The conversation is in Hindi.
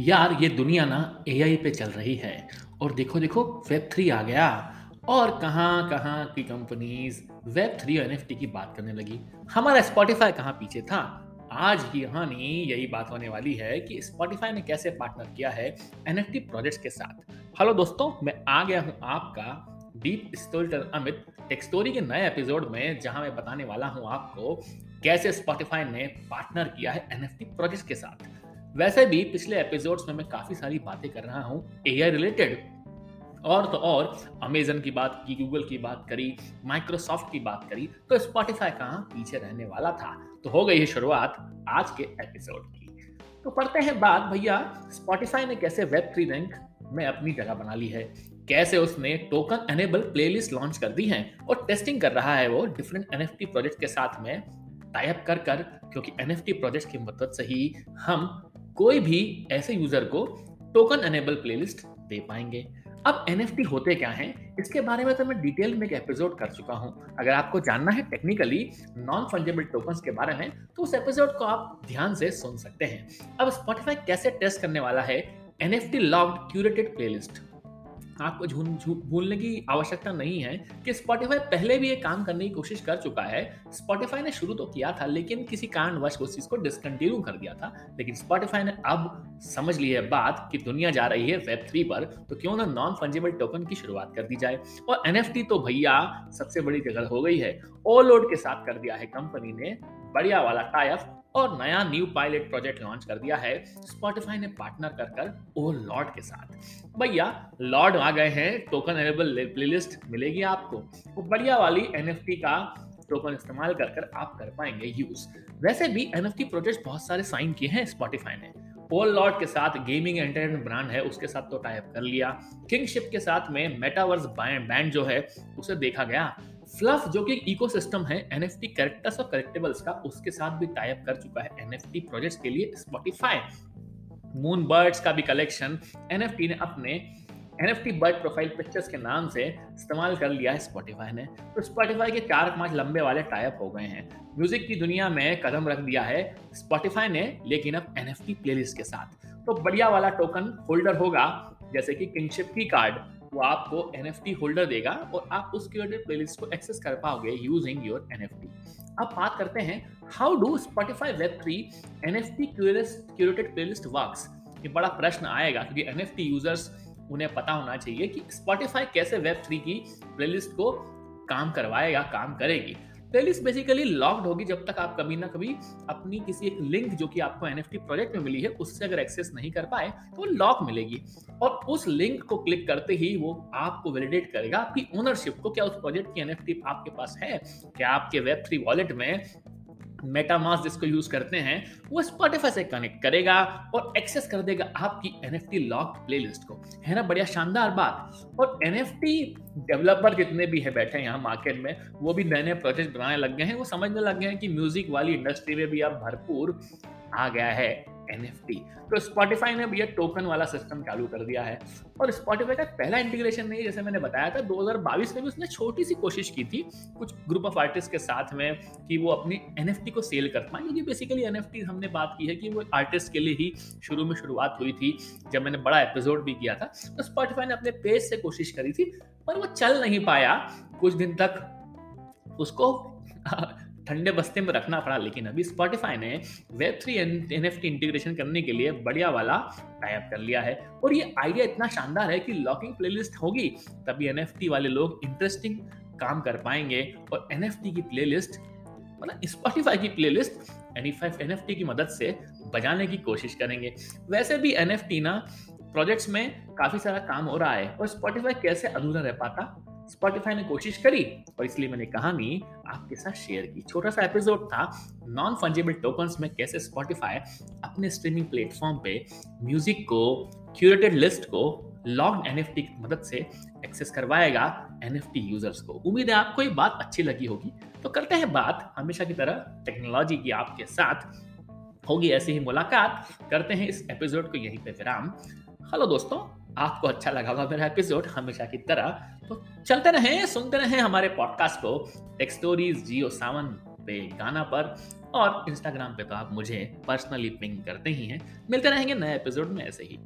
यार, ये दुनिया ना एआई पे चल रही है। और देखो देखो वेब थ्री आ गया। और कहाँ कहाँ की कंपनीज़ वेब थ्री और एनएफटी की बात करने लगी? हमारा स्पॉटिफाई कहाँ पीछे था? आज की कहानी यही बात होने वाली है कि स्पॉटिफाई ने कैसे पार्टनर किया है एनएफटी प्रोजेक्ट्स के साथ। हेलो दोस्तों, मैं आ गया हूँ आपका deep storyteller Amit tech story के नए एपिसोड में, जहाँ मैं बताने वाला हूँ आपको कैसे स्पॉटिफाई ने पार्टनर किया है एनएफटी प्रोजेक्ट्स के साथ। वैसे भी पिछले एपिसोड्स में मैं काफ़ी सारी बातें कर रहा हूँ ए रिलेटेड और तो और अमेजन की बात की गूगल की बात करी माइक्रोसॉफ्ट की बात करी तो स्पॉटिफाई कहाँ पीछे रहने वाला था? तो हो गई है शुरुआत आज के एपिसोड की। तो पढ़ते हैं बात, भैया स्पॉटिफाई ने कैसे वेब थ्री रैंक में अपनी जगह बना ली है? कैसे उसने टोकन एनेबल प्लेलिस्ट लॉन्च कर दी है? और टेस्टिंग कर रहा है वो डिफरेंट एनएफटी प्रोजेक्ट के साथ में टाइप कर कर, क्योंकि एनएफटी प्रोजेक्ट की मदद से ही हम कोई भी ऐसे यूज़र को टोकन अनेबल प्लेलिस्ट दे पाएँगे। अब एन होते क्या हैं? इसके बारे में तो मैं डिटेल में एक एपिसोड कर चुका हूँ। अगर आपको जानना है टेक्निकली नॉन फंजेबल टोकन के बारे में तो उस एपिसोड को आप ध्यान से सुन सकते हैं। अब स्पॉटिफाई कैसे टेस्ट करने वाला है? N F T locked curated playlist आपको भूलने की आवश्यकता नहीं है कि स्पॉटिफाई पहले भी ये काम करने की कोशिश कर चुका है। स्पॉटिफाई ने शुरू तो किया था, लेकिन किसी कारणवश उस चीज़ को डिसकंटिन्यू कर दिया था। लेकिन स्पॉटिफाई ने अब समझ ली है बात कि दुनिया जा रही है वेब थ्री पर तो क्यों ना नॉन फंजेबल टोकन की शुरुआत कर दी जाए। और एनएफटी तो भैया सबसे बड़ी जगह हो गई है। ओलोड के साथ कर दिया है कंपनी ने। बढ़िया वाला टाइप और नया न्यू पायलट प्रोजेक्ट लॉन्च कर दिया है। स्पॉटिफाई ने पार्टनर कर कर ओ लॉर्ड के साथ। भैया लॉर्ड आ गए हैं टोकन एनेबल प्लेलिस्ट मिलेगी आपको। वो बढ़िया वाली एनएफटी का टोकन इस्तेमाल कर कर आप कर पाएँगे यूज़ वैसे भी एनएफटी प्रोजेक्ट बहुत सारे साइन किए हैं स्पॉटिफाई ने। ओल लॉर्ड के साथ गेमिंग एंटरटेनमेंट ब्रांड है, उसके साथ तो टाइप कर लिया। किंगशिप के साथ में मेटावर्स बैंड जो है, उसे देखा गया। फ्लफ जो कि इकोसिस्टम है एनएफटी कैरेक्टर्स और करेक्टेबल्स का, उसके साथ भी टाइप कर चुका है एनएफटी प्रोजेक्ट्स के लिए स्पॉटिफाई मून बर्ड्स का भी कलेक्शन एनएफटी ने अपने एनएफटी बर्ड प्रोफ़ाइल पिक्चर्स के नाम से इस्तेमाल कर लिया है स्पॉटिफाई ने। तो स्पॉटिफाई के चार पाँच लंबे वाले टाइप हो गए हैं। म्यूज़िक की दुनिया में कदम रख दिया है स्पॉटिफाई ने, लेकिन अब एनएफटी प्लेलिस्ट के साथ। तो बढ़िया वाला टोकन होल्डर होगा, जैसे कि किंगशिप की कार्ड वो आपको एनएफटी होल्डर देगा और आप उस क्यूरेटेड प्लेलिस्ट को एक्सेस कर पाओगे यूजिंग योर एन अब बात करते हैं how do Spotify web three N F T curated playlist work ये बड़ा प्रश्न आएगा, क्योंकि एन एफ़ टी यूज़र्स उन्हें पता होना चाहिए कि स्पॉटिफाई कैसे वेब थ्री की प्लेलिस्ट को काम करवाएगा, काम करेगी। प्लेलिस्ट बेसिकली लॉक्ड होगी जब तक आप कभी ना कभी अपनी किसी एक लिंक जो कि आपको एनएफटी प्रोजेक्ट में मिली है, उससे अगर एक्सेस नहीं कर पाए तो लॉक मिलेगी। और उस लिंक को क्लिक करते ही वो आपको वैलिडेट करेगा आपकी ओनरशिप को, क्या उस प्रोजेक्ट की एनएफटी आपके पास है? क्या आपके वेब थ्री वॉलेट में मेटामास जिसको यूज़ करते हैं, वो स्पॉटिफाई से कनेक्ट करेगा और एक्सेस कर देगा आपकी N F T lock play list को। है ना? बढ़िया, शानदार बात। और एन एफ़ टी डेवलपर जितने भी है बैठे हैं यहाँ मार्केट में, वो भी नए नए प्रोजेक्ट बनाने लग गए हैं। वो समझने लग गए हैं कि म्यूज़िक वाली इंडस्ट्री में भी अब भरपूर आ गया है। NFT तो स्पॉटिफाई ने भैया टोकन वाला सिस्टम चालू कर दिया है। और स्पॉटिफाई का पहला इंटीग्रेशन नहीं, जैसे मैंने बताया था 2022 में भी उसने छोटी सी कोशिश की थी, कुछ ग्रुप ऑफ़ आर्टिस्ट के साथ में, कि वो अपनी एन को सेल कर पाए। क्योंकि बेसिकली एन हमने बात की है कि वो आर्टिस्ट के लिए ही शुरू में शुरुआत हुई थी, जब मैंने बड़ा एपिसोड भी किया था। तो स्पॉटिफाई ने अपने पेज से कोशिश करी थी, पर वो चल नहीं पाया। कुछ दिन तक उसको ठंडे बस्ते में रखना पड़ा, लेकिन अभी स्पॉटिफाई ने web three N F integration करने के लिए बढ़िया वाला टाइप कर लिया है। और ये आइडिया इतना शानदार है कि लॉकिंग प्लेलिस्ट होगी, तभी एनएफटी वाले लोग इंटरेस्टिंग काम कर पाएँगे। और एनएफटी की प्लेलिस्ट मतलब स्पॉटिफाई की प्लेलिस्ट एन एफ़ की मदद से बजाने की कोशिश करेंगे। वैसे भी एनएफटी ना प्रोजेक्ट्स में काफ़ी सारा काम हो रहा है, और स्पॉटिफाई कैसे अधूरा रह पाता? स्पॉटिफाई ने कोशिश करी और इसलिए मैंने कहानी आपके साथ शेयर की। छोटा सा एपिसोड था नॉन फंजेबल टोकन्स में कैसे स्पॉटिफाई अपने स्ट्रीमिंग प्लेटफॉर्म पे म्यूज़िक को क्यूरेटेड लिस्ट को लॉग एन की मदद से एक्सेस करवाएगा एनएफटी यूज़र्स को। उम्मीद है आपको ये बात अच्छी लगी होगी। तो करते हैं बात, हमेशा की तरह टेक्नोलॉजी की आपके साथ होगी ऐसी ही मुलाकात। करते हैं इस एपिसोड को यहीं पे विराम। हेलो दोस्तों। आपको अच्छा लगा होगा मेरा एपिसोड हमेशा की तरह। तो चलते रहें, सुनते रहें हमारे पॉडकास्ट को टेक्स स्टोरीज जियो सावन पे गाना पर और इंस्टाग्राम पे तो आप मुझे पर्सनली पिंग करते ही हैं। मिलते रहेंगे नए एपिसोड में ऐसे ही।